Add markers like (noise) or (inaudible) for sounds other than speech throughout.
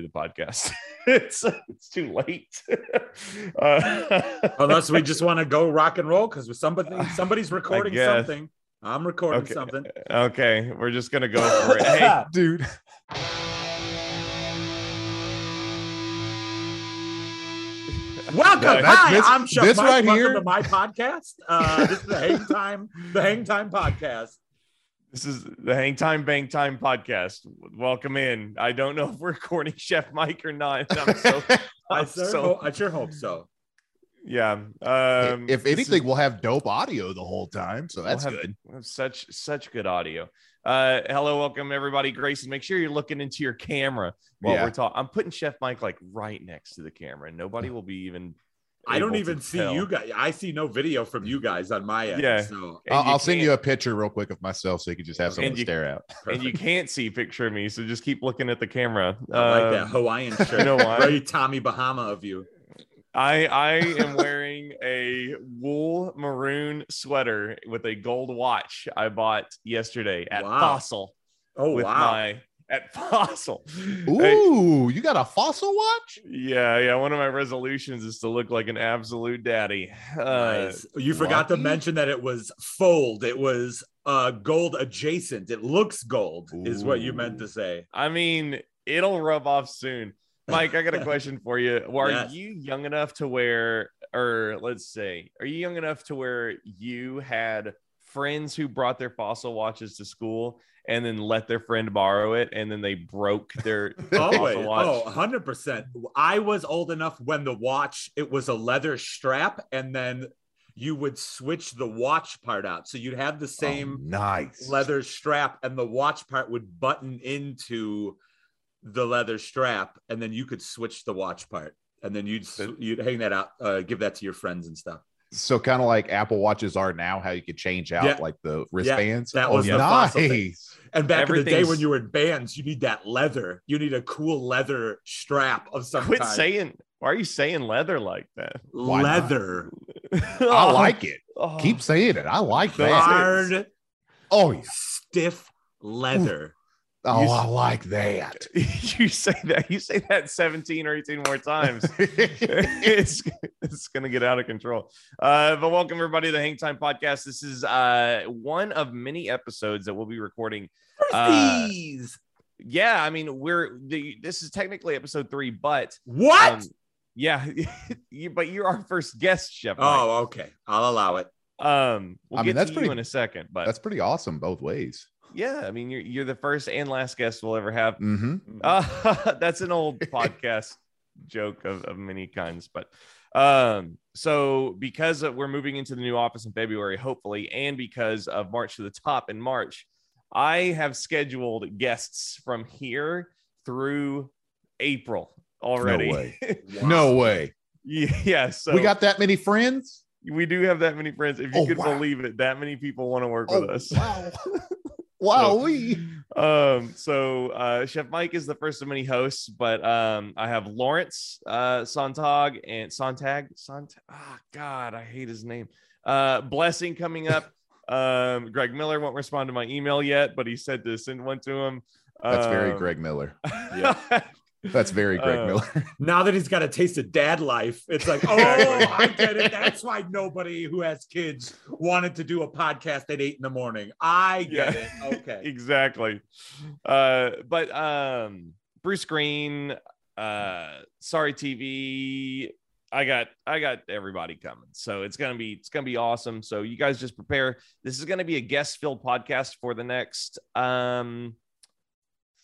do the podcast. (laughs) it's it's too late. (laughs) uh, (laughs) Unless we just want to go rock and roll because somebody somebody's recording something. I'm recording Okay. something. okay, we're just gonna go for it. Hey, dude. Welcome. That's- Hi, this- I'm Chuck this Mike. right Welcome here- to my podcast. Uh, this is the Hang Time, the Hang Time podcast. This is the Hang Time Bang Time podcast. Welcome in. I don't know if we're recording (laughs) Chef Mike or not. I'm so, (laughs) I I'm sure, so- hope, I sure hope so. yeah. Um, if anything, is- we'll have dope audio the whole time, so that's We'll have- good. we have such such good audio. Uh, hello, welcome everybody. Grayson, make sure you're looking into your camera while Yeah. we're talking. I'm putting Chef Mike like right next to the camera, and nobody will be even. I don't even see tell. you guys. I see no video from you guys on my end. Yeah. So I'll, you I'll send you a picture real quick of myself so you can just have something And to you- stare at. (laughs) and you can't see picture of me, so just keep looking at the camera. I like that Um, Hawaiian (laughs) shirt. you know why? Very Tommy Bahama of you. I I am wearing a wool maroon sweater with a gold watch I bought yesterday at Wow. Fossil Oh with wow. my at (laughs) Fossil. Hey, Ooh, you got a fossil watch? Yeah, yeah. One of my resolutions is to look like an absolute daddy. Uh, Nice. You forgot to mention that it was fold. It was uh gold adjacent. It looks gold, is what you meant to say. I mean, it'll rub off soon. Mike, I got a (laughs) question for you. Are Yes. you young enough to wear, or let's say, are you young enough to where you had friends who brought their fossil watches to school and then let their friend borrow it and then they broke their (laughs) Oh, fossil wait. watch? oh, 100%. I was old enough when the watch, it was a leather strap, and then you would switch the watch part out. So you'd have the same Oh, nice leather strap, and the watch part would button into the leather strap, and then you could switch the watch part. And then you'd you'd hang that out, uh, give that to your friends and stuff. So kind of like Apple watches are now, how you could change out Yeah. like the wristbands. that oh, was the fossil nice. And back in the day when you were in bands, you need that leather. You need a cool leather strap of some Quit kind. saying, why are you saying leather like that? Why leather, (laughs) I like it. Oh. Keep saying it. I like that. hard, Oh, yeah. stiff leather. Oh, You- I like that. (laughs) you say that you say that 17 or 18 more times (laughs) it's it's gonna get out of control uh but welcome everybody to the hang time podcast this is uh one of many episodes that we'll be recording Uh, yeah i mean we're the this is technically episode three but What? um, yeah (laughs) you, but you're our first guest chef oh, okay. I'll allow it. um we'll I mean, that's to pretty- you in a second but That's pretty awesome both ways. Yeah i mean you're you're the first and last guest we'll ever have hmm Uh, (laughs) that's an old podcast (laughs) joke of, of many kinds. But um, so because of- we're moving into the new office in February, hopefully, and because of March to the Top in March, I have scheduled guests from here through April already. No way. (laughs) No way. yeah. So we got that many friends. we do have that many friends. If you Oh, could wow. believe it, that many people want to work Oh, with us. wow. Wow. we. um so uh chef mike is the first of many hosts but um i have lawrence uh sonntag and sonntag sonntag ah god i hate his name uh blessing coming up (laughs) um greg miller won't respond to my email yet but he said to send one to him That's very Um, Greg Miller. (laughs) yeah That's very Greg Uh, Miller. (laughs) Now that he's got a taste of dad life, it's like, (laughs) oh, I get it. That's why nobody who has kids wanted to do a podcast at eight in the morning. I get Yeah. it. Okay. (laughs) exactly uh but um bruce greene uh sorry tv i got i got everybody coming so it's gonna be it's gonna be awesome so you guys just prepare this is gonna be a guest filled podcast for the next um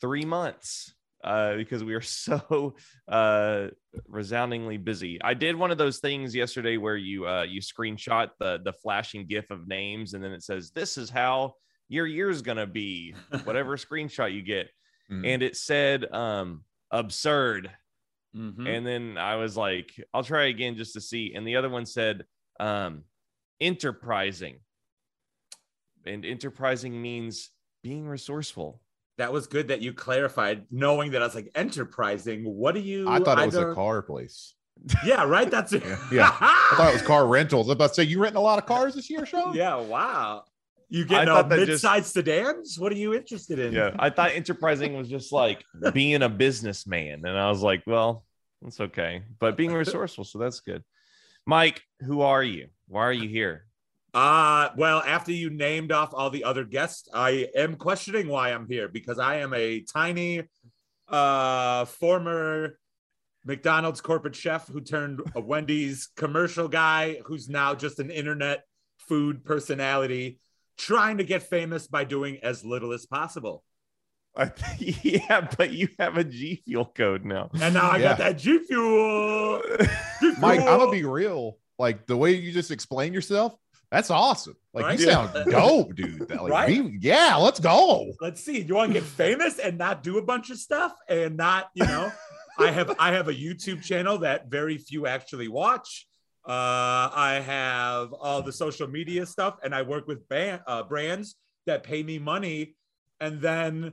three months uh because we are so (laughs) uh resoundingly busy. I did one of those things yesterday where you uh you screenshot the the flashing gif of names and then it says this is how your year's gonna be (laughs) whatever screenshot you get. Mhm. and it said um absurd. Mhm. and then i was like i'll try again just to see. And the other one said um enterprising. And enterprising means being resoureful that was good that you clarified, knowing that I was like enterprising. What do you? I thought it was a car place. Yeah, right. That's it. (laughs) Yeah, (laughs) yeah. I thought it was car rentals. I was about to say, you renting a lot of cars this year, Sean? yeah. Wow. You get I no thought that just- sedans? What are you interested in? Yeah, I thought enterprising was just like (laughs) being a businessman, and I was like, well, that's okay, but being resourceful, so that's good. Mike, who are you? Why are you here? Uh well, after you named off all the other guests, I am questioning why I'm here because I am a tiny uh former McDonald's corporate chef who turned a Wendy's commercial guy who's now just an internet food personality trying to get famous by doing as little as possible. I, (laughs) yeah, but you have a G Fuel code now. And now I Yeah. got that G Fuel. G Mike, I'm gonna be real. Like the way you just explain yourself, that's awesome. Like Right? you sound (laughs) dope, dude. Like, Right? we- yeah, let's go. let's see you want to get famous and not do a bunch of stuff and not you know (laughs) i have i have a youtube channel that very few actually watch uh i have all the social media stuff and i work with band, uh, brands that pay me money and then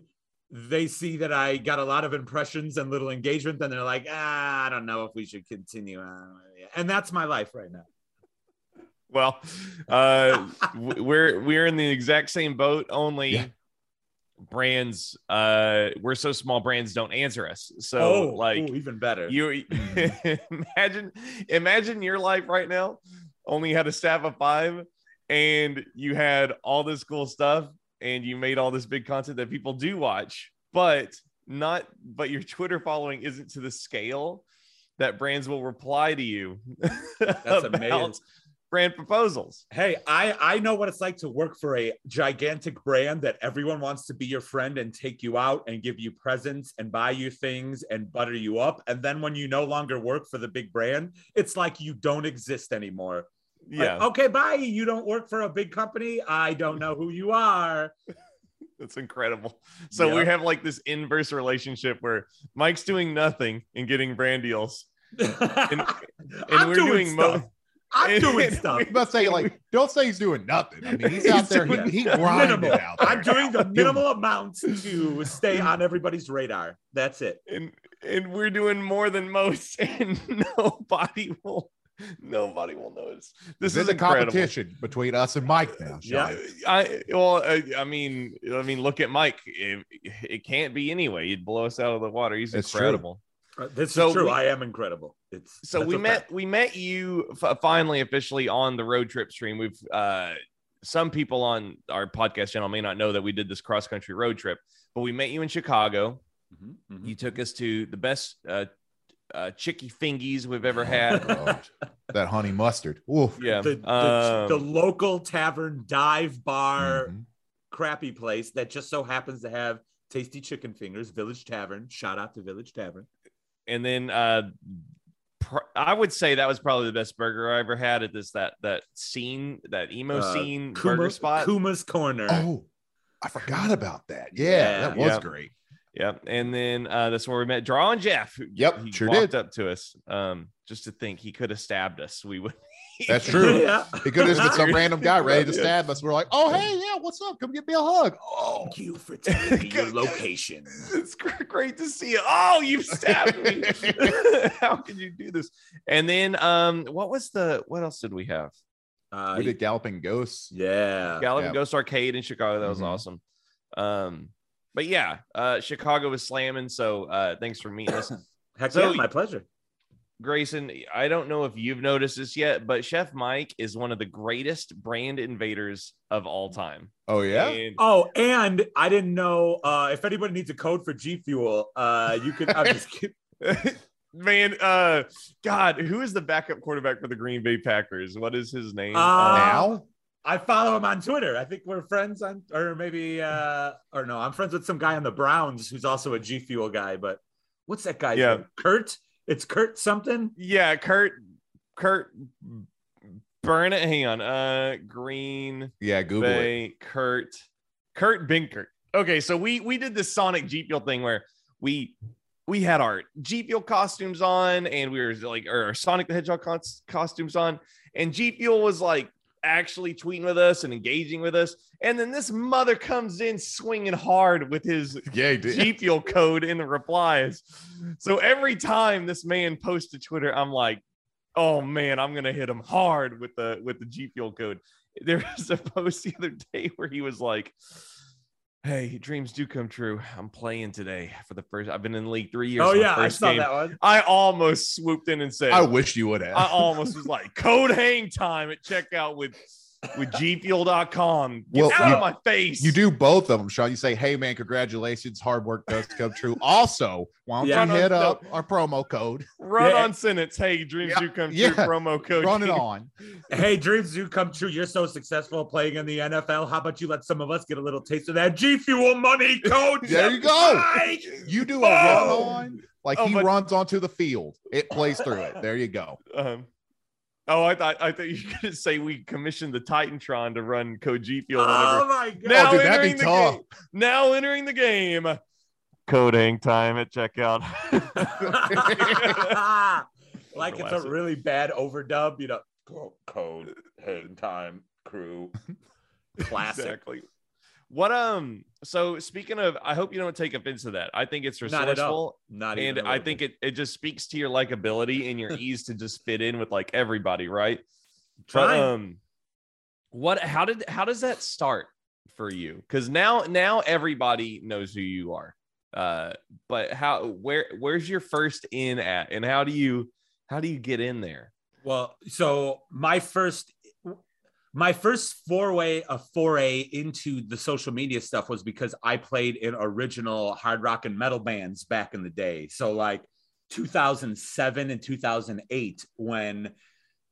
they see that i got a lot of impressions and little engagement and they're like ah, i don't know if we should continue on and that's my life right now Well, uh, we're we're in the exact same boat. Only Yeah. brands, uh, we're so small. Brands don't answer us. So oh like ooh, even better you (laughs) imagine imagine your life right now. Only had a staff of five, and you had all this cool stuff, and you made all this big content that people do watch, but not. But your Twitter following isn't to the scale that brands will reply to you. That's (laughs) about amazing. Brand proposals. Hey, I I know what it's like to work for a gigantic brand that everyone wants to be your friend and take you out and give you presents and buy you things and butter you up. And then when you no longer work for the big brand, it's like you don't exist anymore. Like, Yeah, okay, bye. You don't work for a big company. I don't know who you are. (laughs) that's incredible. So we have like this inverse relationship where Mike's doing nothing and getting brand deals. (laughs) and, and we're doing mo- (laughs) stuff. I'm doing and stuff. we- I'm about to say, like, don't say he's doing nothing. I mean, he's He's out there. doing- He, he grinded Minimal. out there. I'm doing the minimal amounts to stay on everybody's radar. That's it. and and we're doing more than most, (laughs) and nobody will nobody will notice. This This is is a incredible. competition between us and Mike now. Yeah. I well, I, I mean, I mean, look at Mike. It, it can't be anyway. He'd blow us out of the water. He's It's true. incredible. Uh, This So is true. we- I am incredible. It's So we a met fact. we met you f- finally officially on the road trip stream. We've uh some people on our podcast channel may not know that we did this cross country road trip, but we met you in Chicago. Mhm, mhm. You took us to the best uh, uh chicky fingies we've ever had. (laughs) Oh, (laughs) that honey mustard. Ooh. yeah. the, the, um, the local tavern dive bar Mhm. crappy place that just so happens to have tasty chicken fingers village tavern shout out to village tavern and then uh pr- I would say that was probably the best burger I ever had at this that that scene that emo Uh, scene Kuma- burger spot. kuma's corner Oh, I forgot about that. Yeah, Yeah. that was Yeah. great. Yep. And then uh, that's where we met Draw and Jeff. who- Yep, he sure walked did. up to us. Um, just to think he could have stabbed us. We would. That's (laughs) true. yeah It could have just been some random guy ready to stab us. We're like, oh, hey, yeah, what's up? Come give me a hug. Oh, thank you for telling me your (laughs) location It's great to see you. Oh, you stabbed me. (laughs) How could you do this? And then um, what was the what else did we have? uh, we did Galloping Ghosts. yeah Galloping Yeah. Ghost Arcade in Chicago. That was Mhm. awesome. Um, but yeah, uh, Chicago was slamming. So uh, thanks for meeting us. (coughs) heck So- yeah my pleasure Grayson, I don't know if you've noticed this yet, but Chef Mike is one of the greatest brand invaders of all time. Oh, yeah. And- oh and i didn't know uh if anybody needs a code for g fuel uh you could i'm just kidding (laughs) man, uh, God, who is the backup quarterback for the Green Bay Packers? What is his name? Uh, now? I follow him on Twitter. I think we're friends on, or maybe, uh, or no, I'm friends with some guy on the Browns who's also a G Fuel guy. But what's that guy? Yeah. name? Kurt. It's Kurt something. yeah, Kurt, Kurt, burn it. Hang on, uh, Green Yeah, Google it. Kurt, Kurt Benkert. Okay, so we we did this Sonic G Fuel thing where we we had our G Fuel costumes on and we were like or our Sonic the Hedgehog cos- costumes on, and G Fuel was like actually tweeting with us and engaging with us, and then this mother comes in swinging hard with his (laughs) Yeah. G Fuel code in the replies. So every time this man posts to Twitter, I'm like, oh man, I'm gonna hit him hard with the with the G Fuel code. there was a post the other day where he was like, Hey, dreams do come true. I'm playing today for the first. I've been in the league three years. Oh My yeah, I saw game. that one. I almost swooped in and said, I wish you would have. I almost was like, code hang time at checkout with with gfuel.com. Get Well, out you- of my face. You do both of them, Sean. You say, "Hey, man, congratulations! Hard work does come true." (laughs) Also, why don't Yeah. you hit No, no. up our promo code? run Yeah. on sentence. Hey, dreams Yeah, do come yeah. true. Promo code. Run it (laughs) on. Hey, dreams do come true. You're so successful playing in the NFL. How about you let some of us get a little taste of that G Fuel money, (laughs) code? There you go. Right. You do a run Oh. on like Oh, he but- runs onto the field. It plays through it. There you go. Um, oh, I thought I thought you were gonna say we commissioned the Titantron to run Code G Fuel. Oh whenever. my god. Now oh, dude, that'd entering be the tough. game. Now entering the game. Coding time at checkout. (laughs) like it's a really bad overdub, you know. co- Code, hang time, crew. (laughs) Classic. exactly. What um so speaking of I hope you don't take offense to that. I think it's Not resourceful Not even. and I think it, it just speaks to your likability and your (laughs) ease to just fit in with like everybody, right? But um what how did how does that start for you? Because now now everybody knows who you are. Uh but how where where's your first in at and how do you how do you get in there? Well, so my first my first foray a foray into the social media stuff was because I played in original hard rock and metal bands back in the day. So like 2007 and 2008 when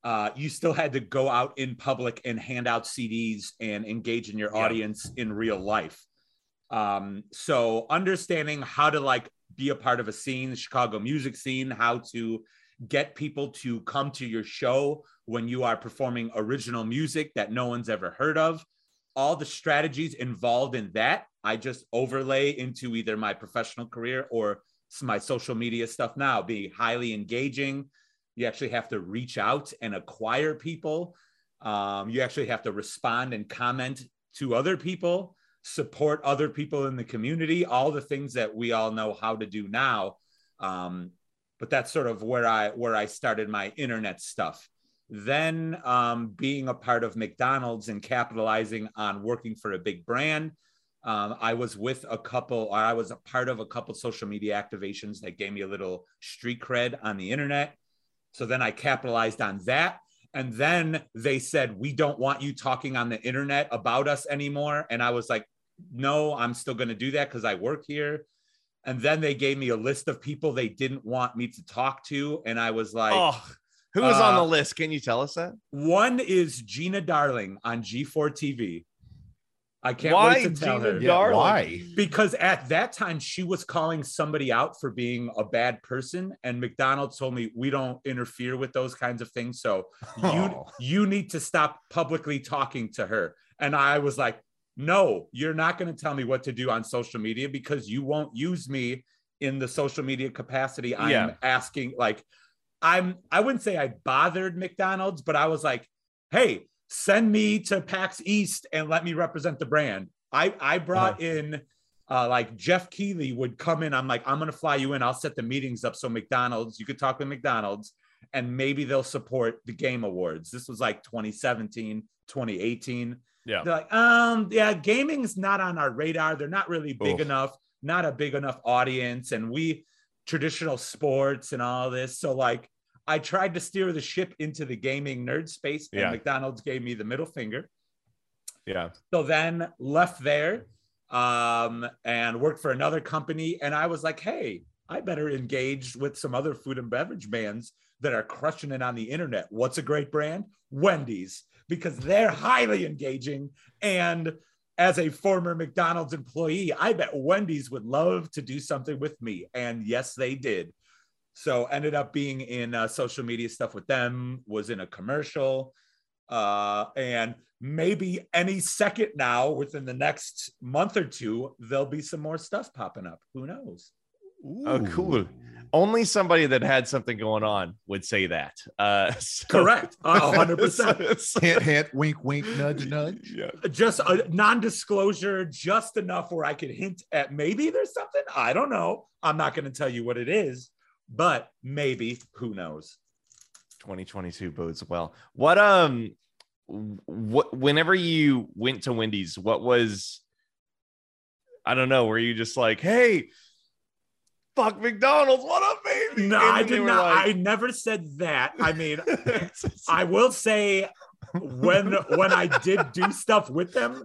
uh, you still had to go out in public and hand out CDs and engage in your Yeah. audience in real life. Um, so understanding how to like be a part of a scene, the Chicago music scene, how to get people to come to your show when you are performing original music that no one's ever heard of. All the strategies involved in that, I just overlay into either my professional career or my social media stuff now, be highly engaging. You actually have to reach out and acquire people. Um, you actually have to respond and comment to other people, support other people in the community, all the things that we all know how to do now. Um, but that's sort of where I where I started my internet stuff. Then um, being a part of McDonald's and capitalizing on working for a big brand, um, I was with a couple, or I was a part of a couple social media activations that gave me a little street cred on the internet. So then I capitalized on that. And then they said, We don't want you talking on the internet about us anymore. And I was like, No, I'm still going to do that because I work here. And then they gave me a list of people they didn't want me to talk to. And I was like, oh, who was on uh, the list? Can you tell us that? One is Gina Darling on G4 TV. I can't Why wait to tell Gina her. Darling? why? Because at that time, she was calling somebody out for being a bad person. And McDonald's told me, we don't interfere with those kinds of things. So (laughs) you, Oh. you need to stop publicly talking to her. And I was like, no, you're not going to tell me what to do on social media because you won't use me in the social media capacity I'm Yeah. asking. Like, I'm, I wouldn't say I bothered McDonald's, but I was like, hey, send me to PAX East and let me represent the brand. I, I brought in, uh, like Geoff Keighley would come in. I'm like, I'm going to fly you in. I'll set the meetings up. So McDonald's, you could talk with McDonald's and maybe they'll support the game awards. This was like 2017, 2018. Yeah. They're like, um, yeah, gaming's not on our radar. They're not really big Oof. enough, not a big enough audience. And we traditional sports and all this. So like I tried to steer the ship into the gaming nerd space, and Yeah. McDonald's gave me the middle finger. Yeah. So then left there um, and worked for another company. And I was like, hey, I better engage with some other food and beverage brands that are crushing it on the internet. What's a great brand? Wendy's, because they're highly engaging. And as a former McDonald's employee, I bet Wendy's would love to do something with me. And yes, they did. So ended up being in uh, social media stuff with them, was in a commercial. Uh, and maybe any second now, within the next month or two, there'll be some more stuff popping up. Who knows? Oh, cool. Only somebody that had something going on would say that. Uh, so- Correct. (laughs) A hundred percent. So- so- Hint, hint, wink, wink, nudge, (laughs) nudge. yeah. Just a non-disclosure, just enough where I could hint at maybe there's something. I don't know. I'm not going to tell you what it is, but maybe. Who knows? 2022 bodes well. What um what whenever you went to Wendy's, what was I don't know, were you just like, hey, fuck McDonald's, what up, baby? No, And I did not. like- I never said that. I mean, (laughs) I will say when when I did do stuff with them,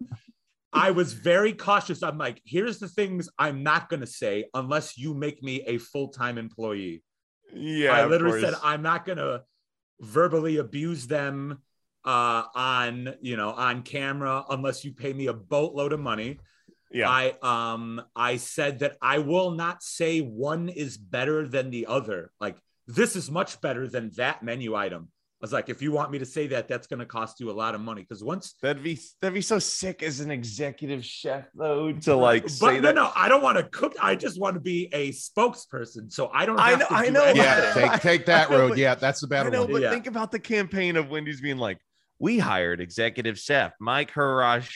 I was very cautious. I'm like, here's the things I'm not gonna say unless you make me a full-time employee. yeah, I literally said. I'm not gonna verbally abuse them uh on you know on camera unless you pay me a boatload of money. Yeah, I um I said that I will not say one is better than the other. Like this is much better than that menu item. I was like, if you want me to say that, that's going to cost you a lot of money because once. that'd be that'd be so sick as an executive chef though to like say But no, that. no, I don't want to cook. I just want to be a spokesperson, so I don't. I know- to I know. anything. Yeah, (laughs) take take that I know, road. but- Yeah, that's the I better know, one. but Yeah. think about the campaign of Wendy's being like, we hired executive chef Mike Haracz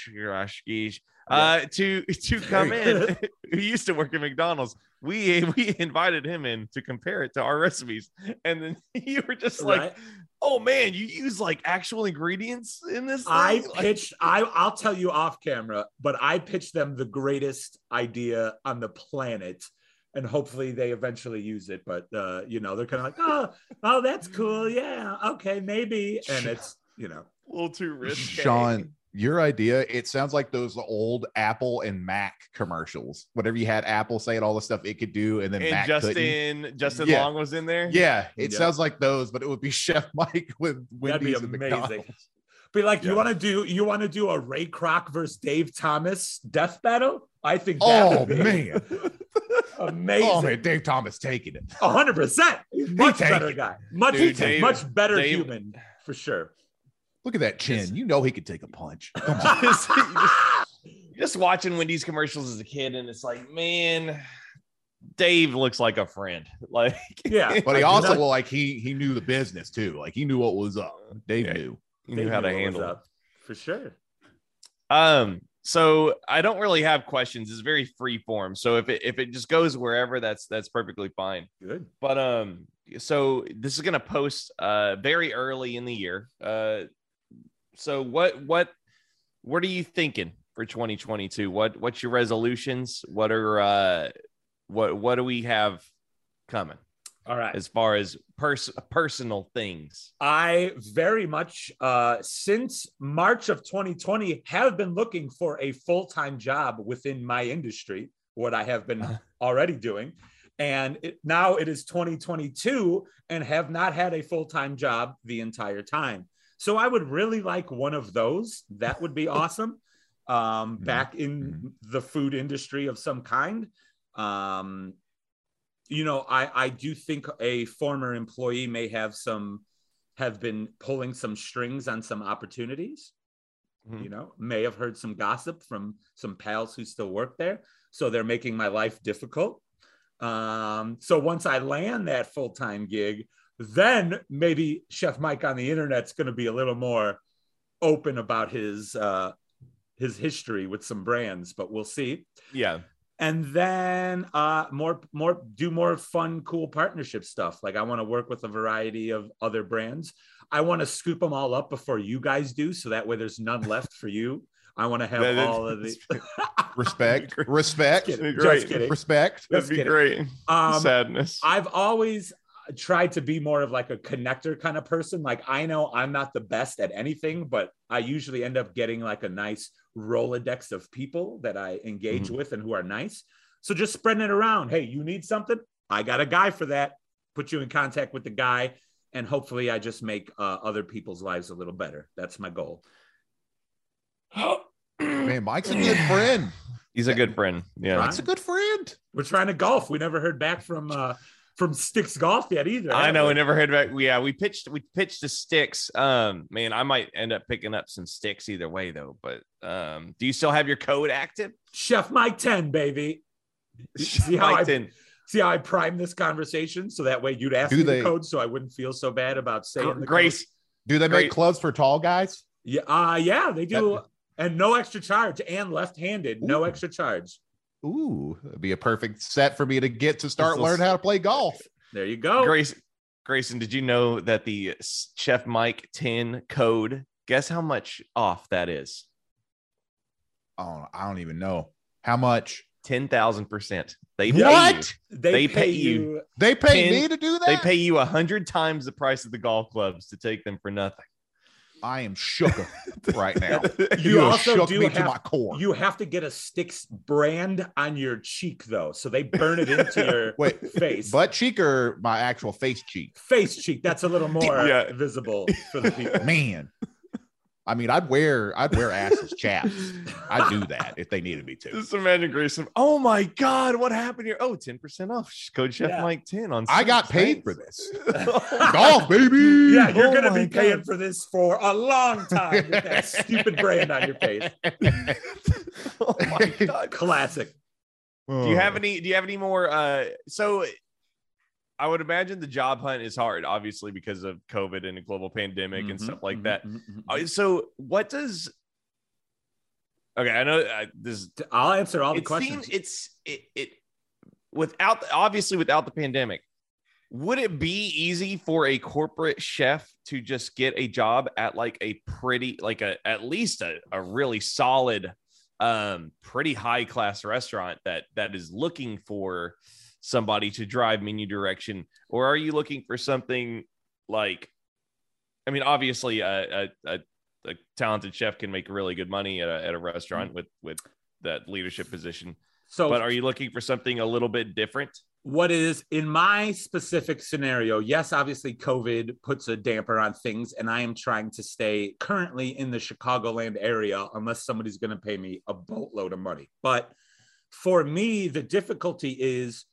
uh, to to come in, (laughs) who used to work at McDonald's. We (laughs) we invited him in to compare it to our recipes, and then (laughs) you were just like, Right. "Oh man, you use like actual ingredients in this." I thing?" Like, pitched. I I'll tell you off camera, but I pitched them the greatest idea on the planet, and hopefully they eventually use it. But uh, you know, they're kind of like, oh, oh, that's cool. Yeah, okay, maybe. And it's you know, a little too risky. Sean, your idea, it sounds like those old Apple and Mac commercials. Whatever you had Apple saying all the stuff it could do, and then and Mac couldn't. Justin Justin Yeah. Long was in there. Yeah, it Yeah. sounds like those, but it would be (laughs) Chef Mike with That'd be Wendy's and amazing. McDonald's. be like, you want to do you want to do a Ray Kroc versus Dave Thomas death battle? I think that Oh would be man, (laughs) amazing. oh man, Dave Thomas taking it. A hundred percent. He's much take better it. guy. Much Dude, Dave- much better Dave- human for sure. Look at that chin. Yes. You know he could take a punch. Come on. (laughs) just, just- (laughs) just watching Wendy's commercials as a kid, and it's like, man, Dave looks like a friend. (laughs) Like, Yeah. But he also not- like he he knew the business too. Like he knew what was up. Dave Yeah. knew. he They knew how to what was handle it. up, for sure. Um, so I don't really have questions. It's very free form. So if it if it just goes wherever, that's that's perfectly fine. Good. But um, so this is gonna post uh very early in the year. Uh, so what what what are you thinking for 2022? What what's your resolutions? What are uh what what do we have coming All right. as far as pers- personal things? I very much uh since March of 2020 have been looking for a full-time job within my industry, what I have been (laughs) already doing. And it, now it is 2022 and have not had a full-time job the entire time. So I would really like one of those. That would be (laughs) awesome. Um, back in the food industry of some kind. Um, you know, I I do think a former employee may have some have been pulling some strings on some opportunities. Mhm. You know, may have heard some gossip from some pals who still work there, so they're making my life difficult. Um, so once I land that full time gig, then maybe Chef Mike on the internet's going to be a little more open about his uh, his history with some brands, but we'll see. Yeah. and then uh more more do more fun cool partnership stuff. Like i want to work with a variety of other brands. I want to scoop them all up before you guys do so that way there's none left for you (laughs) i want to have That- that- all of the (laughs) Respect. Respect. Just kidding. Just kidding. Respect. That'd Just be kidding. great. Um, Sadness. I've always tried to be more of like a connector kind of person. Like I know I'm not the best at anything, but I usually end up getting like a nice Rolodex of people that I engage with and who are nice. So just spreading it around. Hey, you need something? I got a guy for that. Put you in contact with the guy. And hopefully I just make uh, other people's lives a little better. That's my goal. (gasps) (laughs) Man, Mike's a good friend. He's a good friend. Yeah. Right. Mike's a good friend. We're trying to golf. We never heard back from uh, from Stix Golf yet either. I know. we? We never heard back. Yeah, we pitched. We pitched the sticks. Um, man, I might end up picking up some sticks either way, though. But um, do you still have your code active? Chef Mike 10, baby. See how I- Mike Tin. See how I primed this conversation so that way you'd ask Do me they- the code so I wouldn't feel so bad about saying the code. Grace. Do they Great. make clubs for tall guys? Yeah, uh, yeah, they do. And no extra charge and left-handed, no extra charge. Ooh, that'd be a perfect set for me to get to start This will- learning how to play golf. There you go. Grace. Grayson, did you know that the Chef Mike 10 code Guess how much off that is? Oh, I don't even know how much. Ten thousand percent. They pay What? you. They, They pay, pay you. you- They pay Ten- me to do that. They pay you a hundred times the price of the golf clubs to take them for nothing. I am shook (laughs) right now. (laughs) You have also shook do me to have- my core. You have to get a Stix brand on your cheek though, so they burn it into your (laughs) Wait, face. butt cheek or my actual face cheek? face cheek. That's a little more Yeah. visible for the people. Man, I mean, I'd wear I'd wear asses chaps. I'd do that if they needed me to. Just imagine Grayson. Oh my God, what happened here? Oh, 10% off. Code Chef Yeah. Mike 10 on I got Six paid for this. oh, (laughs) Golf, baby. Yeah, you're Oh gonna my be paying for this for a long time with that (laughs) stupid brand on your face. (laughs) oh my God. Classic. Do you have any? Do you have any more? Uh, so I would imagine the job hunt is hard, obviously, because of COVID and a global pandemic and Mhm, stuff like mhm, that. mhm, mhm. Uh, So, what does? Okay, I know uh, this. I'll answer all the It questions. seems it's it it without obviously without the pandemic. Would it be easy for a corporate chef to just get a job at like a pretty like a at least a, a really solid um pretty high class restaurant that that is looking for somebody to drive menu direction? Or are you looking for something like i mean obviously a a, a, a talented chef can make really good money at a, at a restaurant mm-hmm. with with that leadership position. So but are you looking for something a little bit different? What is in my specific scenario yes obviously covid puts a damper on things and i am trying to stay currently in the chicagoland area unless somebody's going to pay me a boatload of money. But for me the difficulty is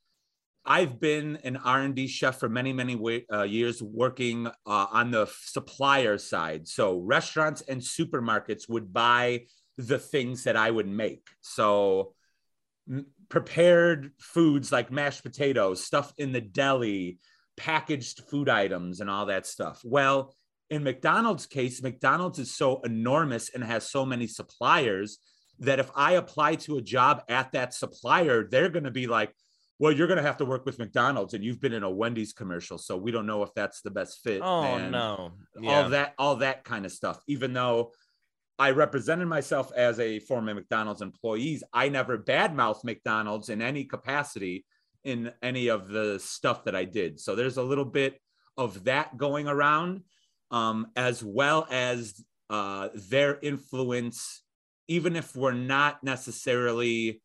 i've been an r&d chef for many many uh, years working uh, on the supplier side so restaurants and supermarkets would buy the things that i would make so m- prepared foods like mashed potatoes, stuff in the deli, packaged food items, and all that stuff. Well, in McDonald's case, McDonald's is so enormous and has so many suppliers that if I apply to a job at that supplier, they're going to be like, well, you're going to have to work with McDonald's and you've been in a Wendy's commercial. So we don't know if that's the best fit. oh and no all that all that kind of stuff even though i represented myself as a former mcdonald's employees i never badmouth mcdonald's in any capacity in any of the stuff that i did so there's a little bit of that going around um, as well as uh, their influence even if we're not necessarily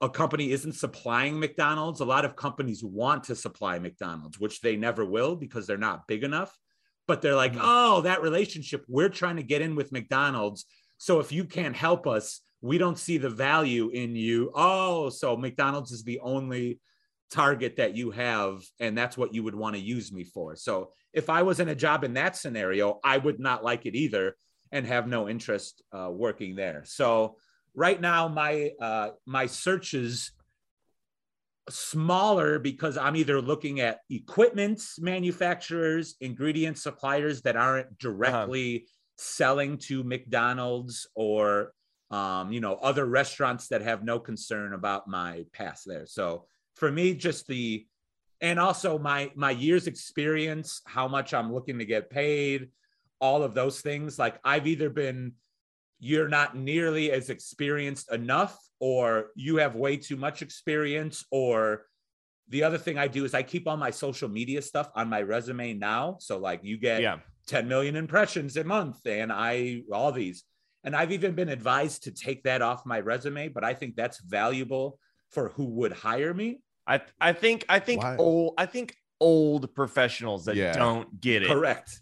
a company isn't supplying McDonald's, a lot of companies want to supply McDonald's, which they never will because they're not big enough. But they're like, Mhm. oh, that relationship, we're trying to get in with McDonald's. So if you can't help us, we don't see the value in you. Oh, so McDonald's is the only target that you have, and that's what you would want to use me for. So if I was in a job in that scenario, I would not like it either and have no interest uh, working there. So right now, my uh, my searches smaller because I'm either looking at equipment manufacturers, ingredient suppliers that aren't directly selling to McDonald's or um, you know other restaurants that have no concern about my past there. So for me, just the and also my my years experience, how much I'm looking to get paid, all of those things. Like I've either been you're not nearly as experienced enough or you have way too much experience or the other thing I do is I keep all my social media stuff on my resume now. So like you get yeah 10 million impressions a month and I all these. And I've even been advised to take that off my resume, but I think that's valuable for who would hire me. I I think I think Why? old I think old professionals that Yeah. don't get it Correct.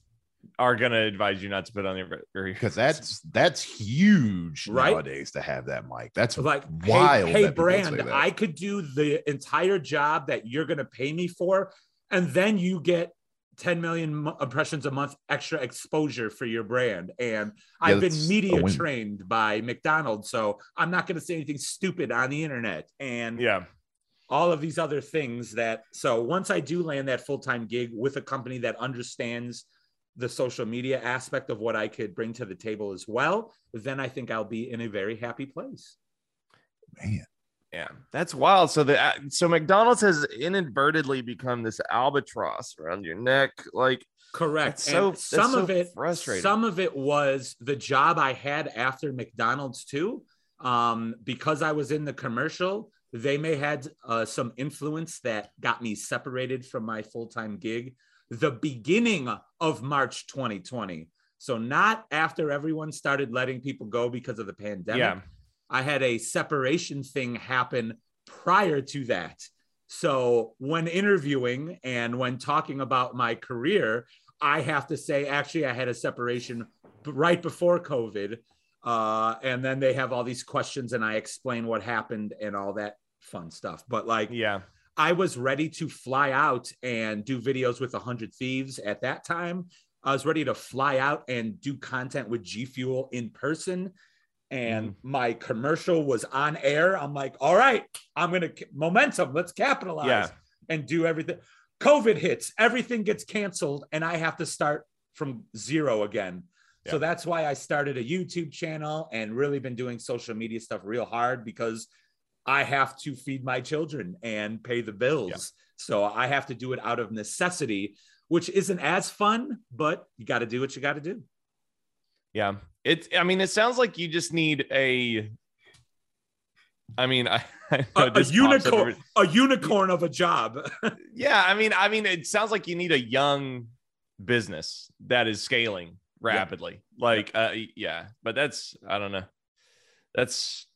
Are gonna advise you not to put on your because that's that's huge Right? nowadays to have that mic. That's like wild. hey, hey that people say brand i could do the entire job that you're going to pay me for and then you get 10 million impressions a month extra exposure for your brand and i've been media trained by mcdonald's so i'm not going to say anything stupid on the internet and yeah all of these other things that so once i do land that full-time gig with a company that understands the social media aspect of what i could bring to the table as well then i think i'll be in a very happy place man. Yeah, that's wild. So the uh, so McDonald's has inadvertently become this albatross around your neck. Like Correct. So- and some that's of it, frustrating. some of it was the job I had after McDonald's too. Um, because I was in the commercial, they may had uh, some influence that got me separated from my full time gig. The beginning of March 2020. So not after everyone started letting people go because of the pandemic. yeah, I had a separation thing happen prior to that. So when interviewing and when talking about my career, I have to say, actually, I had a separation right before COVID. Uh, and then they have all these questions, and I explain what happened and all that fun stuff. But like, yeah, I was ready to fly out and do videos with 100 Thieves at that time. I was ready to fly out and do content with G Fuel in person. And Mm-hmm. my commercial was on air. I'm like, all right, I'm going to momentum. Let's capitalize Yeah. and do everything. COVID hits, everything gets canceled, and I have to start from zero again. So that's why I started a YouTube channel and really been doing social media stuff real hard because I have to feed my children and pay the bills. Yeah. So I have to do it out of necessity, which isn't as fun, but you got to do what you got to do. yeah. It's. I mean, it sounds like you just need a. I mean, (laughs) I, I A, a this pops up unicorn, a unicorn of a job. (laughs) yeah, I mean, I mean, it sounds like you need a young business that is scaling rapidly. Like, uh, yeah, but that's I don't know. That's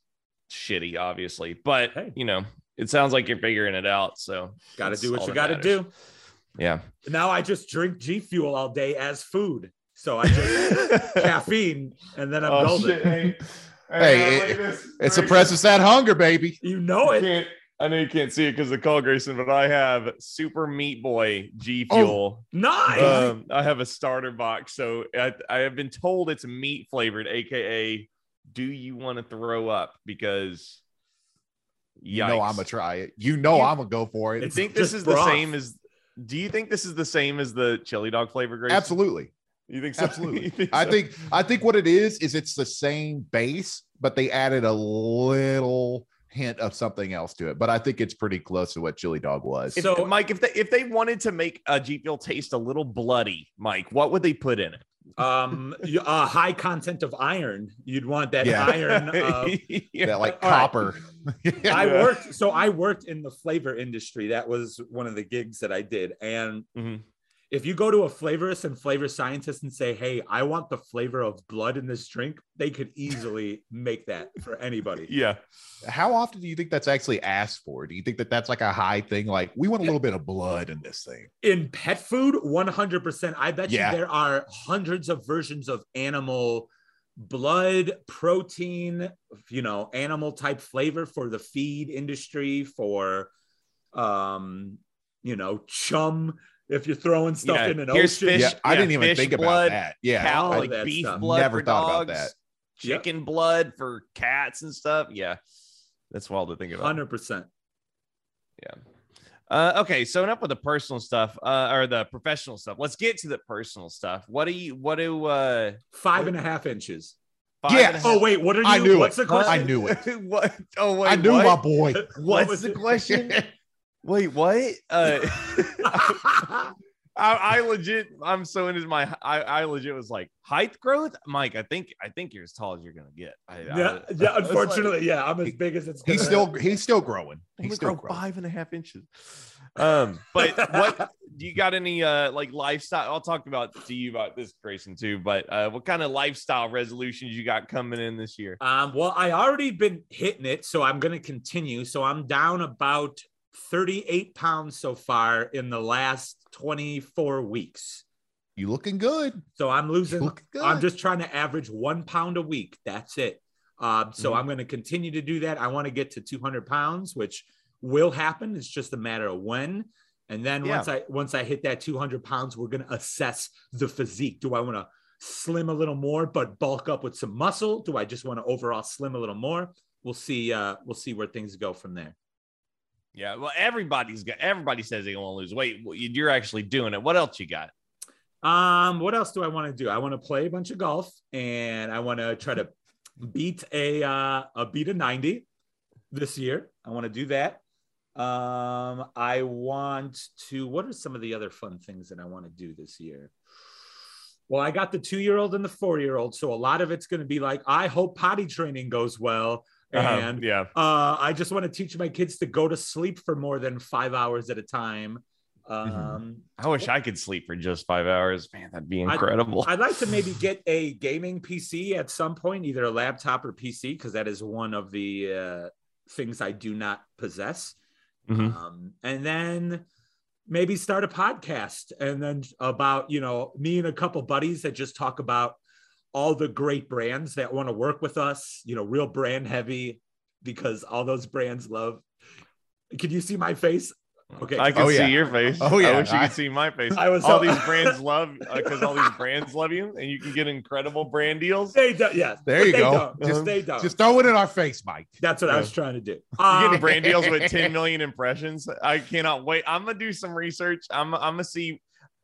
shitty, obviously, but Hey. you know, it sounds like you're figuring it out. So got to do what you got to matters. do. Yeah. Now I just drink G Fuel all day as food. So I just (laughs) caffeine and then I'm Oh, golden. shit. Hey, Hey, look it- It suppresses that hunger, baby. You know I it. can't. I know you can't see it because of the call, Grayson, but I have Super Meat Boy G Fuel. Nice. Um, I have a starter box, so I, I have been told it's meat flavored, aka, do you want to throw up? Because You know I'm gonna try it. You know You- I'm gonna go for it. I think this just is the broth. same as. Do you think this is the same as the chili dog flavor, Grayson? Absolutely. You think so? (laughs) Absolutely. You think I think I think what it is is it's the same base, but they added a little hint of something else to it. But I think it's pretty close to what chili dog was. If- So- Mike, if they if they wanted to make a G Fuel taste a little bloody, Mike, what would they put in it? um, you- uh, high content of iron. You'd want that Yeah. iron. Uh, (laughs) Yeah. that like All right. copper. (laughs) I worked, so I worked in the flavor industry. That was one of the gigs that I did. And Mhm. If you go to a flavorist and flavor scientist and say, Hey, I want the flavor of blood in this drink, they could easily (laughs) make that for anybody. Yeah. How often do you think that's actually asked for? Do you think that that's like a high thing? Like we want a little bit of blood in this thing. In pet food, 100%. I bet Yeah. you there are hundreds of versions of animal blood, protein, you know, animal type flavor for the feed industry, for, um, you know, chum. If you're throwing stuff Yeah, in an here's ocean, fish- yeah, I didn't even fish think blood, about that. Yeah, cow, all I- of that beef stuff. blood Never for thought about dogs, that. Yep. chicken blood for cats and stuff. Yeah, that's wild to think about. hundred percent. Yeah. Uh, okay, so enough with the personal stuff, uh, or the professional stuff. Let's get to the personal stuff. What do you? What do? Uh, Five and a half inches. five Yes. and a half- Oh wait, what are you? I knew What's it. the question? I knew it. (laughs) what? Oh wait, I knew what? my boy. (laughs) What's was the it? question? (laughs) Wait, what? Uh, (laughs) (laughs) I, I legit, I'm so into my, I, I legit was like height growth, Mike. I think, I think you're as tall as you're gonna get. I, I- yeah, (laughs) I yeah. was like, Unfortunately, yeah, I'm as big as it's. He's gonna- still he's still growing. He's still grow growing. five and a half inches. Um, but what do you got any uh like lifestyle? I'll talk about to you about this, Grayson, too. But uh, what kind of lifestyle resolutions you got coming in this year? Um, well, I already been hitting it, so I'm going to continue. So I'm down about 38 pounds so far in the last 24 weeks. You looking good. So I'm losing. good. I'm just trying to average one pound a week. That's it. Um, so Mhm. I'm going to continue to do that. I want to get to 200 pounds, which will happen. It's just a matter of when. And then Yeah. once I once I hit that 200 pounds, we're going to assess the physique. Do I want to slim a little more but bulk up with some muscle? Do I just want to overall slim a little more? We'll see. Uh, we'll see where things go from there. Yeah, well, everybody's got. Everybody says they want to lose weight. You- You're actually doing it. What else you got? Um, what else do I want to do? I want to play a bunch of golf and I want to try to beat a uh, a beat a 90. this year. I want to do that. Um, I want to. What are some of the other fun things that I want to do this year? Well, I got the two year old and the four year old, so a lot of it's going to be like, I hope potty training goes well, Uh-huh, and yeah. uh, I just want to teach my kids to go to sleep for more than five hours at a time. Um, Mhm. I wish I could sleep for just five hours. Man, that'd be incredible. I'd like to (laughs) maybe get a gaming PC at some point, either a laptop or PC, because that is one of the uh, things I do not possess. Mhm. Um, and then maybe start a podcast, and then about you know me and a couple buddies that just talk about all the great brands that want to work with us. You know, real brand heavy, because all those brands love. Can you see my face? Okay, I can Oh, yeah. see your face. Oh, yeah. I wish you could see my face. I was all these brands (laughs) love because all these brands love you, and you can get incredible brand deals. They don't. Yes, There you they go. Don't. Just Um, they don't. Just throw it in our face, Mike. That's what I was trying to do. (laughs) You're Um, getting (laughs) brand deals with 10 million impressions. I cannot wait. I'm gonna do some research. I'm I'm gonna see.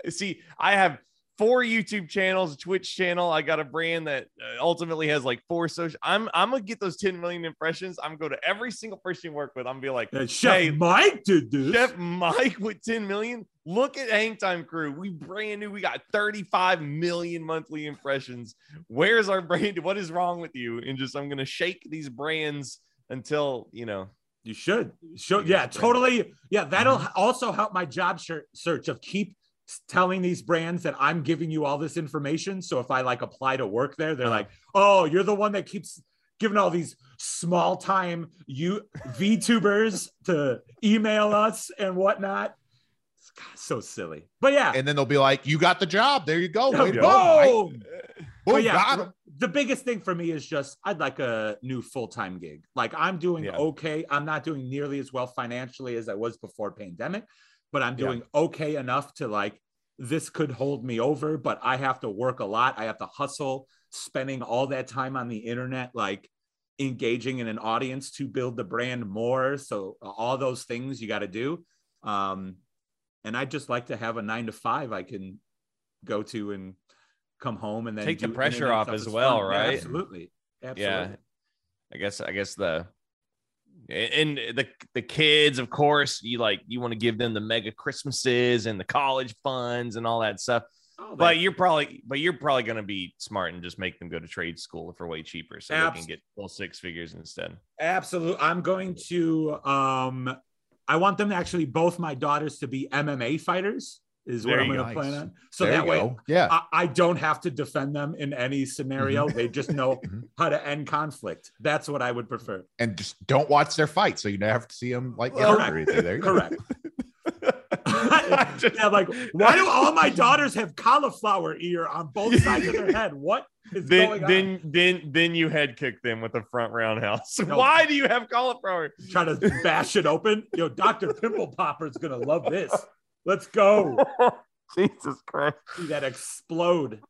See, I have four YouTube channels, a Twitch channel. I got a brand that uh, ultimately has like four social. I'm I'm gonna get those 10 million impressions. I'm to go to every single person you work with. I'm gonna be like, uh, Chef Mike did this. Chef Mike with 10 million. Look at Hang Time Crew. We brand new. We got 35 million monthly impressions. Where's our brand? What is wrong with you? And just I'm gonna shake these brands until you know. You should. Should Yeah, totally. Yeah, that'll also help my job search of keep telling these brands that I'm giving you all this information. So if I like apply to work there, they're uh-huh. like, "Oh, you're the one that keeps giving all these small time you (laughs) VTubers to email us and whatnot." It's God, so silly. But yeah, And then they'll be like, "You got the job. There you go. Way to Yeah. go, boom. Boom, yeah, the biggest thing for me is just I'd like a new full time gig. Like I'm doing Yeah. okay. I'm not doing nearly as well financially as I was before pandemic, but I'm Yeah. doing okay enough to like this could hold me over. But I have to work a lot. I have to hustle, spending all that time on the internet, like engaging in an audience to build the brand more. So all those things you got to do. Um, and I'd just like to have a nine to five I can go to and come home and then Take the pressure off as well, fun. Yeah, right? absolutely. Absolutely. Yeah. I guess I guess the and the the kids, of course, you like you want to give them the mega Christmases and the college funds and all that stuff. Oh, But you're probably but you're probably gonna be smart and just make them go to trade school for way cheaper so they can get full six figures instead. absolutely. I'm going to um I want them to actually both my daughters to be MMA fighters is what I'm going to plan on. So There that way go. Yeah. I, I don't have to defend them in any scenario. Mm-hmm. They just know Mhm. how to end conflict. That's what I would prefer. and just don't watch their fight, so you never have to see them like get Correct. hurt. There you go. Correct. (laughs) yeah, like why do all my daughters have cauliflower ear on both (laughs) sides of their head? What is then going on? then then then you head kick them with a front roundhouse. (laughs) No. Why do you have cauliflower? try to bash it open. Yo, Dr. Pimple Popper is gonna love this. Let's go. (laughs) Jesus Christ. See that explode.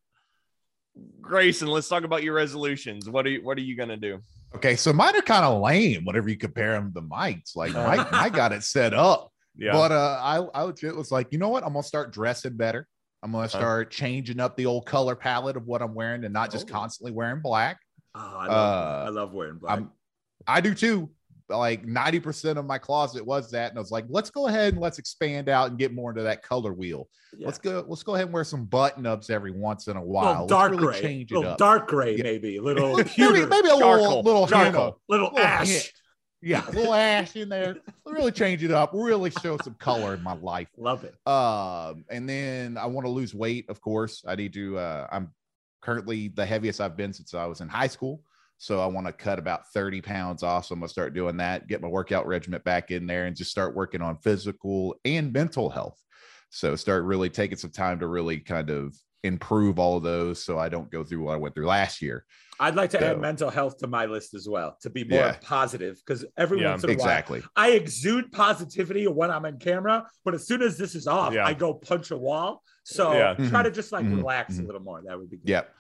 Grayson, let's talk about your resolutions. What are you what are you gonna do? Okay, so mine are kind of lame whenever you compare them to Mike's. Like Mike, I got it set up, Yeah. but uh, I I legit was like, you know what? I'm gonna start dressing better. I'm gonna Uh-huh. start changing up the old color palette of what I'm wearing and not just Oh. constantly wearing black. Oh, I love, Uh, I love wearing black. I'm, I do too. Like 90% of my closet was that. And I was like, let's go ahead and let's expand out and get more into that color wheel. Yeah. Let's go, let's go ahead and wear some button ups every once in a A while. little dark really gray. little up. dark gray, Yeah. maybe. (laughs) A little maybe, maybe a Charcoal. little, little, charcoal. little little ash. hint. Yeah, a (laughs) little ash in there. Really change it up. Really show some color in my life. Love it. Um, and then I want to lose weight, of course. I need to uh I'm currently the heaviest I've been since I was in high school. So I want to cut about 30 pounds off. So I'm gonna start doing that, get my workout regimen back in there and just start working on physical and mental health. So start really taking some time to really kind of improve all of those so I don't go through what I went through last year. I'd like to add mental health to my list as well to be more Yeah. positive because every Yeah, once in a while Exactly. I exude positivity when I'm on camera, but as soon as this is off, Yeah. I go punch a wall. So Yeah. try to just like Mhm. relax a Mhm. little more. That would be good. Yep.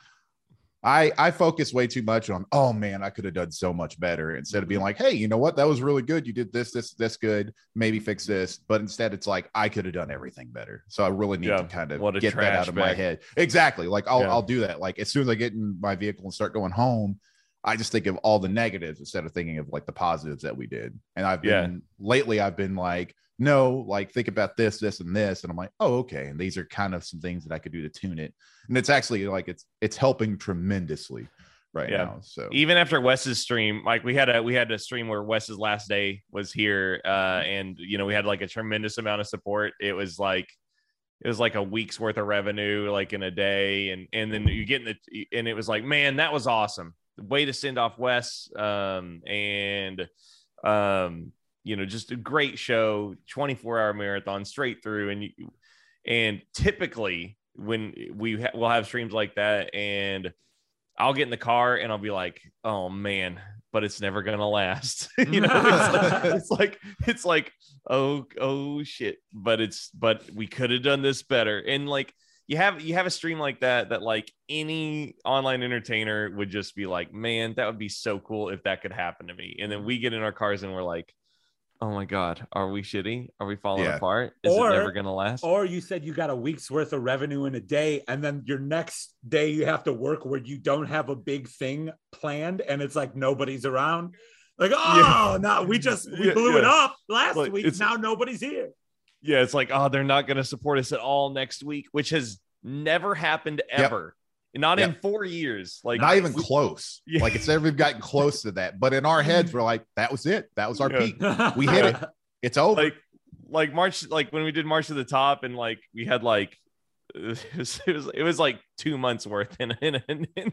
I I focus way too much on oh man I could have done so much better instead of being like hey you know what? That was really good. You did this this this good. Maybe fix this. But instead it's like I could have done everything better. So I really need Yeah. to kind of get that out of my head. Exactly. Like I'll Yeah. I'll do that. Like as soon as I get in my vehicle and start going home I just think of all the negatives instead of thinking of like the positives that we did. And I've Yeah. been lately, I've been like, no, like think about this, this, and this. And I'm like, oh, okay. And these are kind of some things that I could do to tune it. And it's actually like it's it's helping tremendously right Yeah. now. So even after Wes's stream, like we had a we had a stream where Wes's last day was here, uh, and you know we had like a tremendous amount of support. It was like it was like a week's worth of revenue, like in a day, and and then you get in the and it was like, man, that was awesome. Way to send off Wes, um, and um, you know, just a great show, twenty four hour marathon straight through, and you and typically when we ha- we'll have streams like that and I'll get in the car and I'll be like, oh man, but it's never gonna last. (laughs) you know, it's like, (laughs) it's like it's like, oh oh shit. But it's but we could have done this better. And like you have you have a stream like that that like any online entertainer would just be like, man, that would be so cool if that could happen to me. And then we get in our cars and we're like, oh my god, are we shitty? Are we falling Yeah. apart? Is Or- it never gonna last? Or you said you got a week's worth of revenue in a day, and then your next day you have to work where you don't have a big thing planned, and it's like nobody's around. Like, oh, no, we just we Yeah, blew it up last Like, week. Now nobody's here. Yeah, it's like, oh, they're not going to support us at all next week, which has never happened Yep. ever. Not in four years. Like not even we- close. Yeah. Like it's never gotten close to that. But in our heads, we're like, that was it. That was our Yeah. peak. We hit it. (laughs) It's over. like like March like when we did March to the Top and like we had like (laughs) it was it was, it was like two months worth in in, in in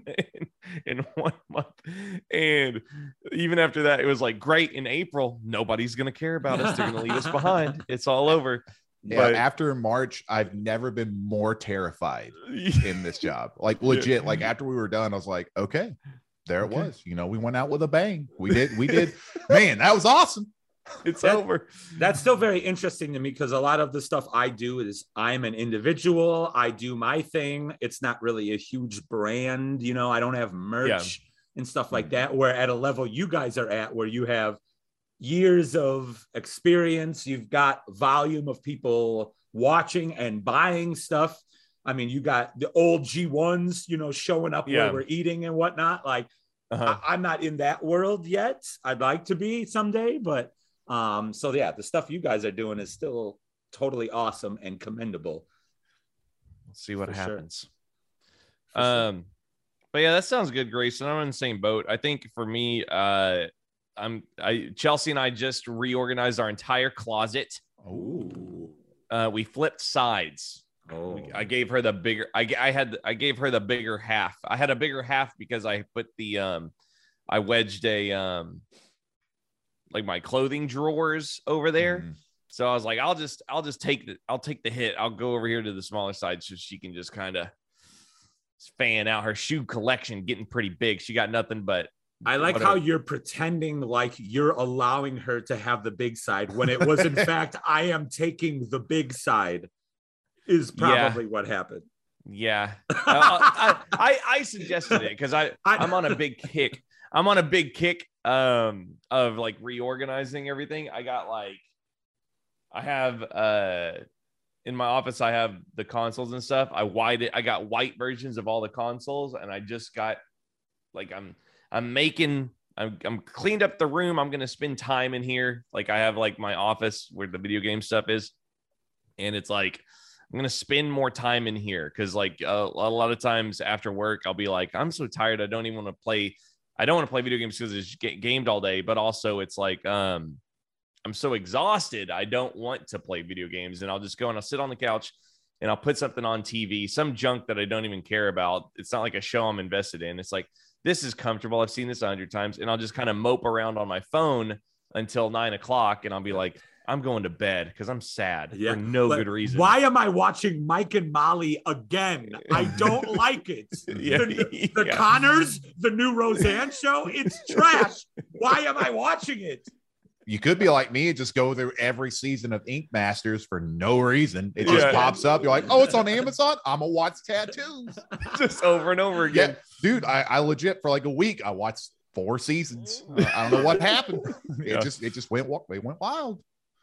in one month and even after that it was like great in April nobody's gonna care about us they're gonna leave us behind (laughs) it's all over yeah, but- after March, I've never been more terrified (laughs) in this job. Like legit, like after we were done, I was like, okay, there it Okay. was. You know, we went out with a bang. We did, we did, man, that was awesome. (laughs) it's That- over That's still very interesting to me because a lot of the stuff I do is I'm an individual. I do my thing. It's not really a huge brand, you know. I don't have merch and stuff like that. Where at a level you guys are at, where you have years of experience, you've got volume of people watching and buying stuff. I mean, you got the old G1s, you know, showing up Yeah. where we're eating and whatnot. Like, uh-huh. I, I'm not in that world yet. I'd like to be someday, but um, so yeah, the stuff you guys are doing is still totally awesome and commendable. We'll see what For sure. happens sure. Um, but yeah, that sounds good, Grayson. I'm in the same boat. I think for me, uh, I'm I Chelsea and I just reorganized our entire closet. Ooh. Uh, we flipped sides. Oh. I gave her the bigger. I, I had I gave her the bigger half. I had a bigger half because I put the um, I wedged a um, like my clothing drawers over there. Mhm. So I was like, I'll just I'll just take the I'll take the hit. I'll go over here to the smaller side so she can just kind of fan out her shoe collection, getting pretty big. She got nothing but I like whatever. how you're pretending like you're allowing her to have the big side when it was in (laughs) fact I am taking the big side is Yeah. probably what happened. yeah. I, (laughs) I, I I suggested it because I- I'm on a big kick. I'm on a big kick um of like reorganizing everything. I got like I have uh in my office I have the consoles and stuff. I white it I got white versions of all the consoles and I just got like I'm I'm making I'm I'm cleaned up the room. I'm gonna spend time in here. Like I have like my office where the video game stuff is, and it's like I'm gonna spend more time in here because like a, a lot of times after work I'll be like I'm so tired I don't even want to play. I don't want to play video games because it's ga- gamed all day, but also it's like um I'm so exhausted I don't want to play video games, and I'll just go and I'll sit on the couch and I'll put something on TV, some junk that I don't even care about. It's not like a show I'm invested in. It's like this is comfortable. I've seen this a hundred times, and I'll just kind of mope around on my phone until nine o'clock, and I'll be like, I'm going to bed because I'm sad Yeah. for no Like, good reason. Why am I watching Mike and Molly again? I (laughs) don't like it. Yeah, The, (laughs) the yeah. Connors, the new Roseanne (laughs) show, it's trash. Why am I watching it? You could be like me and just go through every season of Ink Masters for no reason. It just Yeah. pops up. You're like, oh, it's on Amazon. I'm gonna watch tattoos. just over and over Yeah, again? dude. I, I legit for like a week. I watched four seasons. I don't know what happened. Yeah. It just it just went wa- it went wild.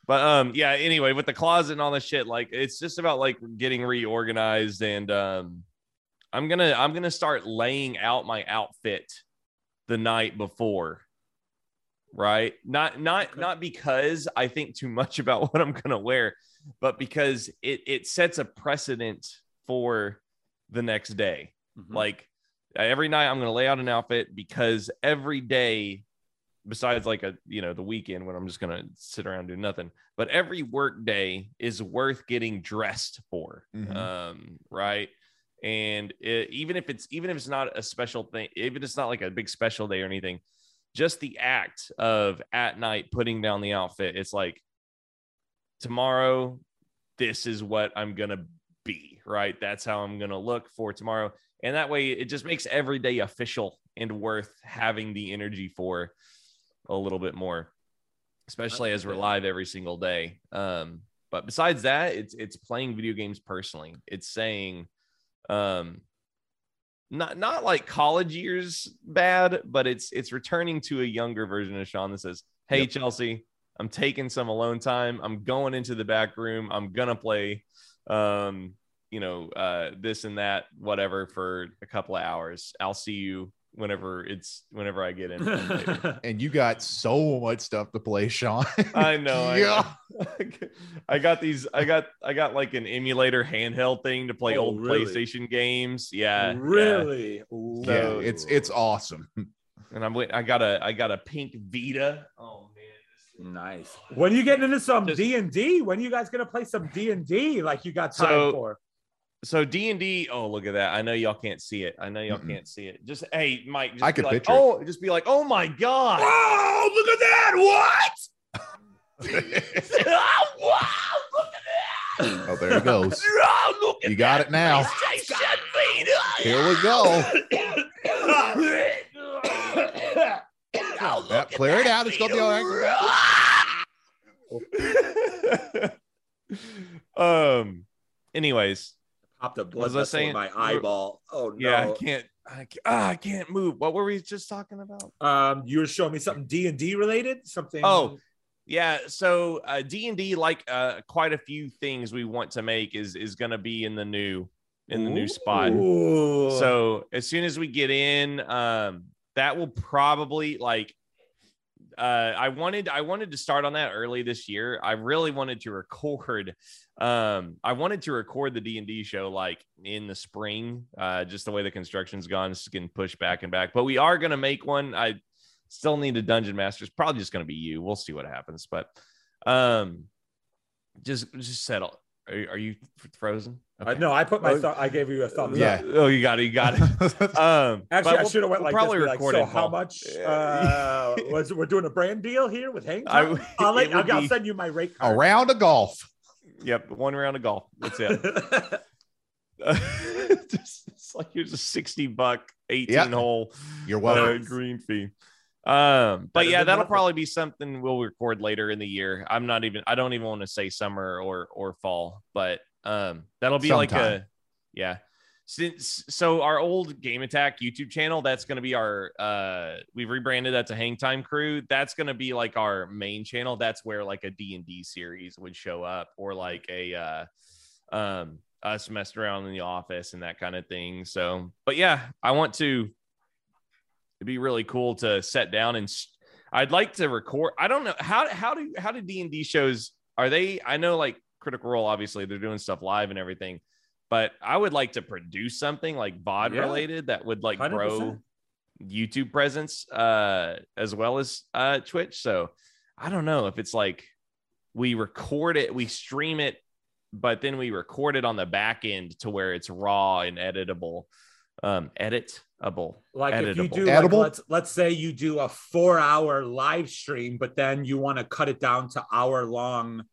But um, yeah. Anyway, with the closet and all this shit, like it's just about like getting reorganized, and um, I'm gonna I'm gonna start laying out my outfit the night before right not not Okay. not because i think too much (laughs) about what i'm going to wear but because it it sets a precedent for the next day Mhm. like every night i'm going to lay out an outfit because every day besides like a you know the weekend when i'm just to sit around do nothing but every work day is worth getting dressed for Mhm. um right? And it, even if it's even if it's not a special thing even if it's not like a big special day or anything just the act of at night putting down the outfit it's like tomorrow this is what i'm gonna be right? That's how i'm gonna look for tomorrow. And that way it just makes every day official and worth having the energy for a little bit more especially as we're live every single day. Um but besides that it's it's playing video games personally. It's saying um not not like college years bad but it's it's returning to a younger version of sean that says hey Yep. chelsea i'm taking some alone time. I'm going into the back room. I'm gonna play um you know uh this and that whatever for a couple of hours. I'll see you whenever it's whenever i get in. (laughs) And you got so much stuff to play, Sean. I know. I yeah. know. (laughs) I got these. I got. I got like an emulator handheld thing to play Oh, old really? PlayStation games. Yeah. yeah. really? Yeah, So- it's it's awesome. And I'm. wait- I got a. I got a pink Vita. Oh man. nice. When are you getting into some D and D? When you guys gonna play some D and D? Like you got time So- for? So D and D. Oh, look at that. I know y'all can't see it. I know y'all Mm-mm. can't see it. Just hey, Mike. Just I be could like, picture it. Oh, just be like, oh my god. Oh, look at that! What? oh, wow, look at that! Oh, there it goes. (laughs) Oh, look at You got it now. Here we go. Oh, Yeah, look at clear it that out. It's gonna be all right. (laughs) um. Anyways, Popped a Was blood vessel saying- in my eyeball. Oh no! yeah, I can't. I can't, ah, I can't move. What were we just talking about? Um, you were showing me something D and D related. Something. Oh, Yeah, so uh, D and D, like uh, quite a few things we want to make, is is going to be in the new in the new spot. So as soon as we get in, um, that will probably like. Uh, I wanted I wanted to start on that early this year. I really wanted to record. Um, I wanted to record the D and D show like in the spring. Uh, just the way the construction's gone, it's getting pushed back and back. But we are gonna make one. I still need a dungeon master. It's probably just gonna be you. We'll see what happens. But um, just just settle. Are, you- are you frozen? Uh, no, I put my. Oh. Th- I gave you a thumbs Yeah. up. Oh, you got it. You got it. (laughs) Um, Actually, I we'll- should have went we'll like probably this. be Like, so how much? Uh, was we're doing a brand deal here with hank (laughs) I, I'll, (laughs) let, I'll, I'll be- send you my rate A card. round of golf. Yep, one round of golf. That's it. (laughs) (laughs) just, it's like here's a 60 buck 18 Yeah. hole You're uh, welcome. green fee. Um, but yeah, that'll probably be something we'll record later in the year. I'm not even I don't even want to say summer or or fall, but um that'll be like a yeah. Since so our old game attack YouTube channel, that's gonna be our uh we've rebranded that to Hang Time Crew. That's gonna be like our main channel. That's where like a D&D series would show up or like a uh um us messing around in the office and that kind of thing. So, but yeah, I want to. It'd be really cool to set down and I'd like to record. I don't know how how do how do D and D shows are they? I know like Critical Role, obviously they're doing stuff live and everything, but I would like to produce something like VOD Yeah. related that would like grow 100%. YouTube presence uh as well as uh Twitch. So I don't know if it's like we record it, we stream it, but then we record it on the back end to where it's raw and editable. Um editable. Like if you Editable. do, like, let's let's say you do a four-hour live stream, but then you want to cut it down to hour-long,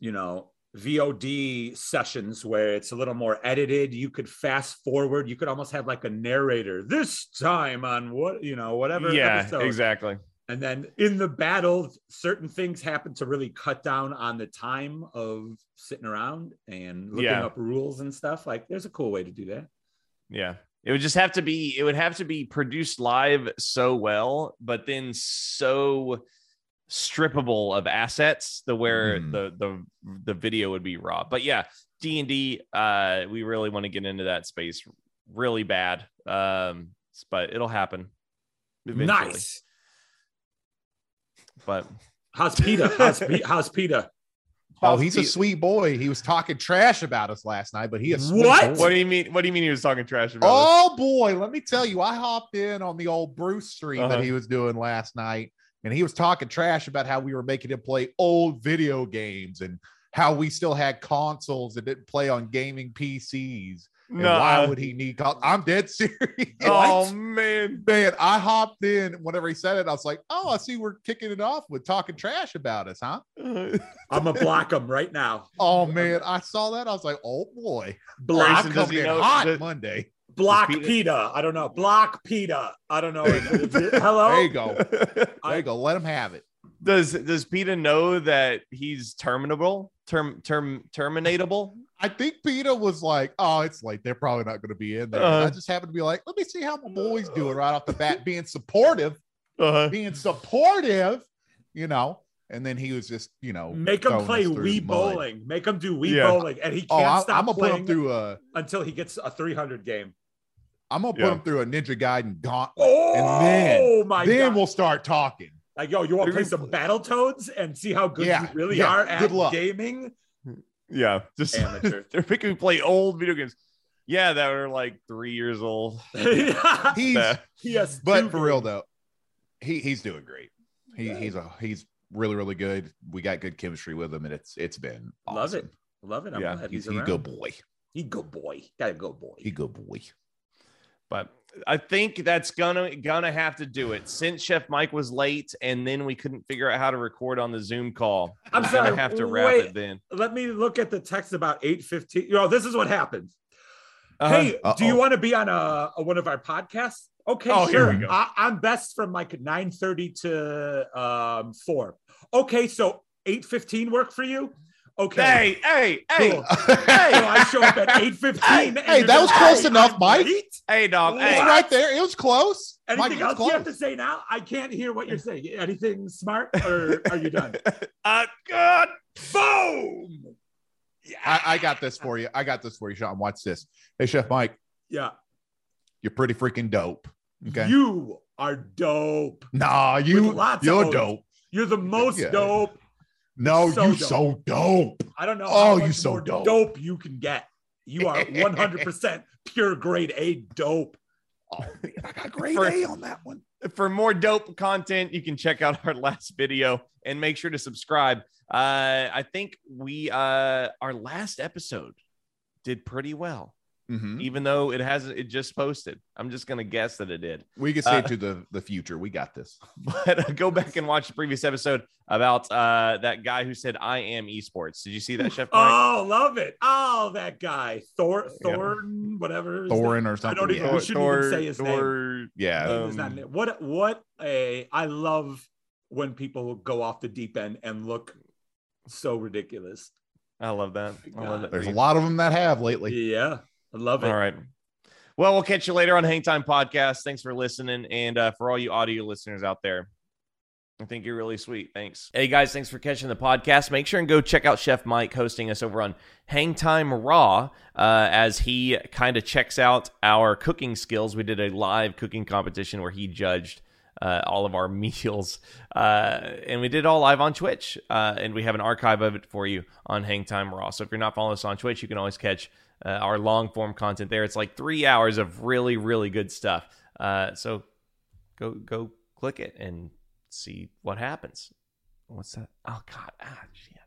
you know, VOD sessions where it's a little more edited. You could fast forward. You could almost have like a narrator. This time on what you know, whatever. yeah, episode. exactly. And then in the battle, certain things happen to really cut down on the time of sitting around and looking Yeah. up rules and stuff. Like, there's a cool way to do that. Yeah. It would just have to be it would have to be produced live so well, but then so strippable of assets the where Mm. the the the video would be raw. But yeah, D&D uh we really want to get into that space really bad. Um but it'll happen. eventually. Nice. But How's peter How's, Pe- how's Peta? Oh, he's a sweet boy. He was talking trash about us last night, but he is sweet What? boy. What do you mean? What do you mean he was talking trash about? us? Oh boy, let me tell you, I hopped in on the old Bruce stream Uh-huh. that he was doing last night, and he was talking trash about how we were making him play old video games and how we still had consoles that didn't play on gaming PCs. And why would he need? Con- I'm dead (laughs) serious. Oh man. Man, I hopped in whenever he said it. I was like, "Oh, I see we're kicking it off with talking trash about us, huh?" (laughs) I'm gonna block him right now. Oh man, I saw that. I was like, "Oh boy, Block, Grayson, does coming he in know- hot does- Monday." Block Does Peta- Peta. I don't know. Block Peta. I don't know. (laughs) Hello. There you go. (laughs) There you go. Let him have it. does does Peter know that he's terminable? Term term terminatable? I think Peter was like, "Oh, it's late. They're probably not going to be in there." Uh-huh. I just happened to be like, "Let me see how my boy's doing right off the bat, being supportive, Uh-huh. being supportive." You know, and then he was just, you know, Make him play us through Wii bowling. Make him do Wii Yeah. bowling, and he Oh, can't I, stop I'm gonna put playing him through a. until he gets a 300 game. I'm gonna put Yeah. him through a Ninja Gaiden gauntlet. Oh, And then- oh my then god! we'll start talking. like, yo, you want to play some Battle Toads and see how good Yeah, you really yeah, are at good luck. gaming? Yeah, just Amateur. (laughs) they're making me play old video games. Yeah, that were like three years old. (laughs) He's, Nah. yes, but for real though, he he's doing great. He Right. he's a he's really really good. We got good chemistry with him, and it's it's been love it, love it. I'm Yeah, glad He's, he's, he's a good boy. He good boy. Got a good boy. He good boy. But I think that's gonna gonna have to do it since Chef Mike was late, and then we couldn't figure out how to record on the Zoom call. I'm sorry, gonna have to wrap wait. it then. Let me look at the text about 8:15. Yo, this is what happened. Uh-huh. Hey, do Uh-oh. you want to be on a, a- one of our podcasts? Okay, Oh, here sure. we go. I, I'm best from like 9:30 to um 4. Okay, so 8:15 work for you? Okay. Hey, hey, hey, Cool. So (laughs) I show up at 8:15. Hey, hey, that was like, close "Hey, enough, I'm Mike." late?" hey, dog. It's Hey, right there. It was close. Anything Mike, else was you have to say now? I can't hear what you're saying. Anything smart or are you done? (laughs) uh, God. Boom. Yeah. I, I got this for you. I got this for you, Sean. Watch this. Hey, Chef Mike, yeah. you're pretty freaking dope. Okay. You are dope. nah, you. Lots of. You're dope. You're the most Yeah. dope. No, So you dope. so dope. I don't know Oh, how you much so more dope. dope. you can get. You are (laughs) 100% pure grade A dope. Oh man, I got (laughs) great For- A on that one. For more dope content, you can check out (laughs) our last video and make sure to subscribe. Uh, I think we uh our last episode did pretty well, Mhm. even though it hasn't it just posted. I'm just gonna guess that it did. We can say Uh, to the the future. We got this. (laughs) But uh, go back and watch the previous episode about uh that guy who said I am esports. Did you see that, Chef? Mike? Oh, love it. Oh, that guy. Thor Yeah. Thorn, whatever. his Thorin or I something. don't even- yeah. we shouldn't even say his name. Thor- yeah. name is not Um, in. What what a I love when people go off the deep end and look so ridiculous. I love that. I love that. There's a lot of them that have lately. Yeah. I love it. All right. Well, we'll catch you later on Hang Time Podcast. Thanks for listening. And uh, for all you audio listeners out there, I think you're really sweet. Thanks. Hey, guys, thanks for catching the podcast. Make sure and go check out Chef Mike hosting us over on Hang Time Raw uh, as he kind of checks out our cooking skills. We did a live cooking competition where he judged uh, all of our (laughs) meals. Uh, and we did it all live on Twitch. Uh, and we have an archive of it for you on Hang Time Raw. So if you're not following us on Twitch, you can always catch uh, our long form content there. It's like three hours of really, really good stuff. Uh, so go go click it and see what happens. What's that? Oh God! Ah, yeah.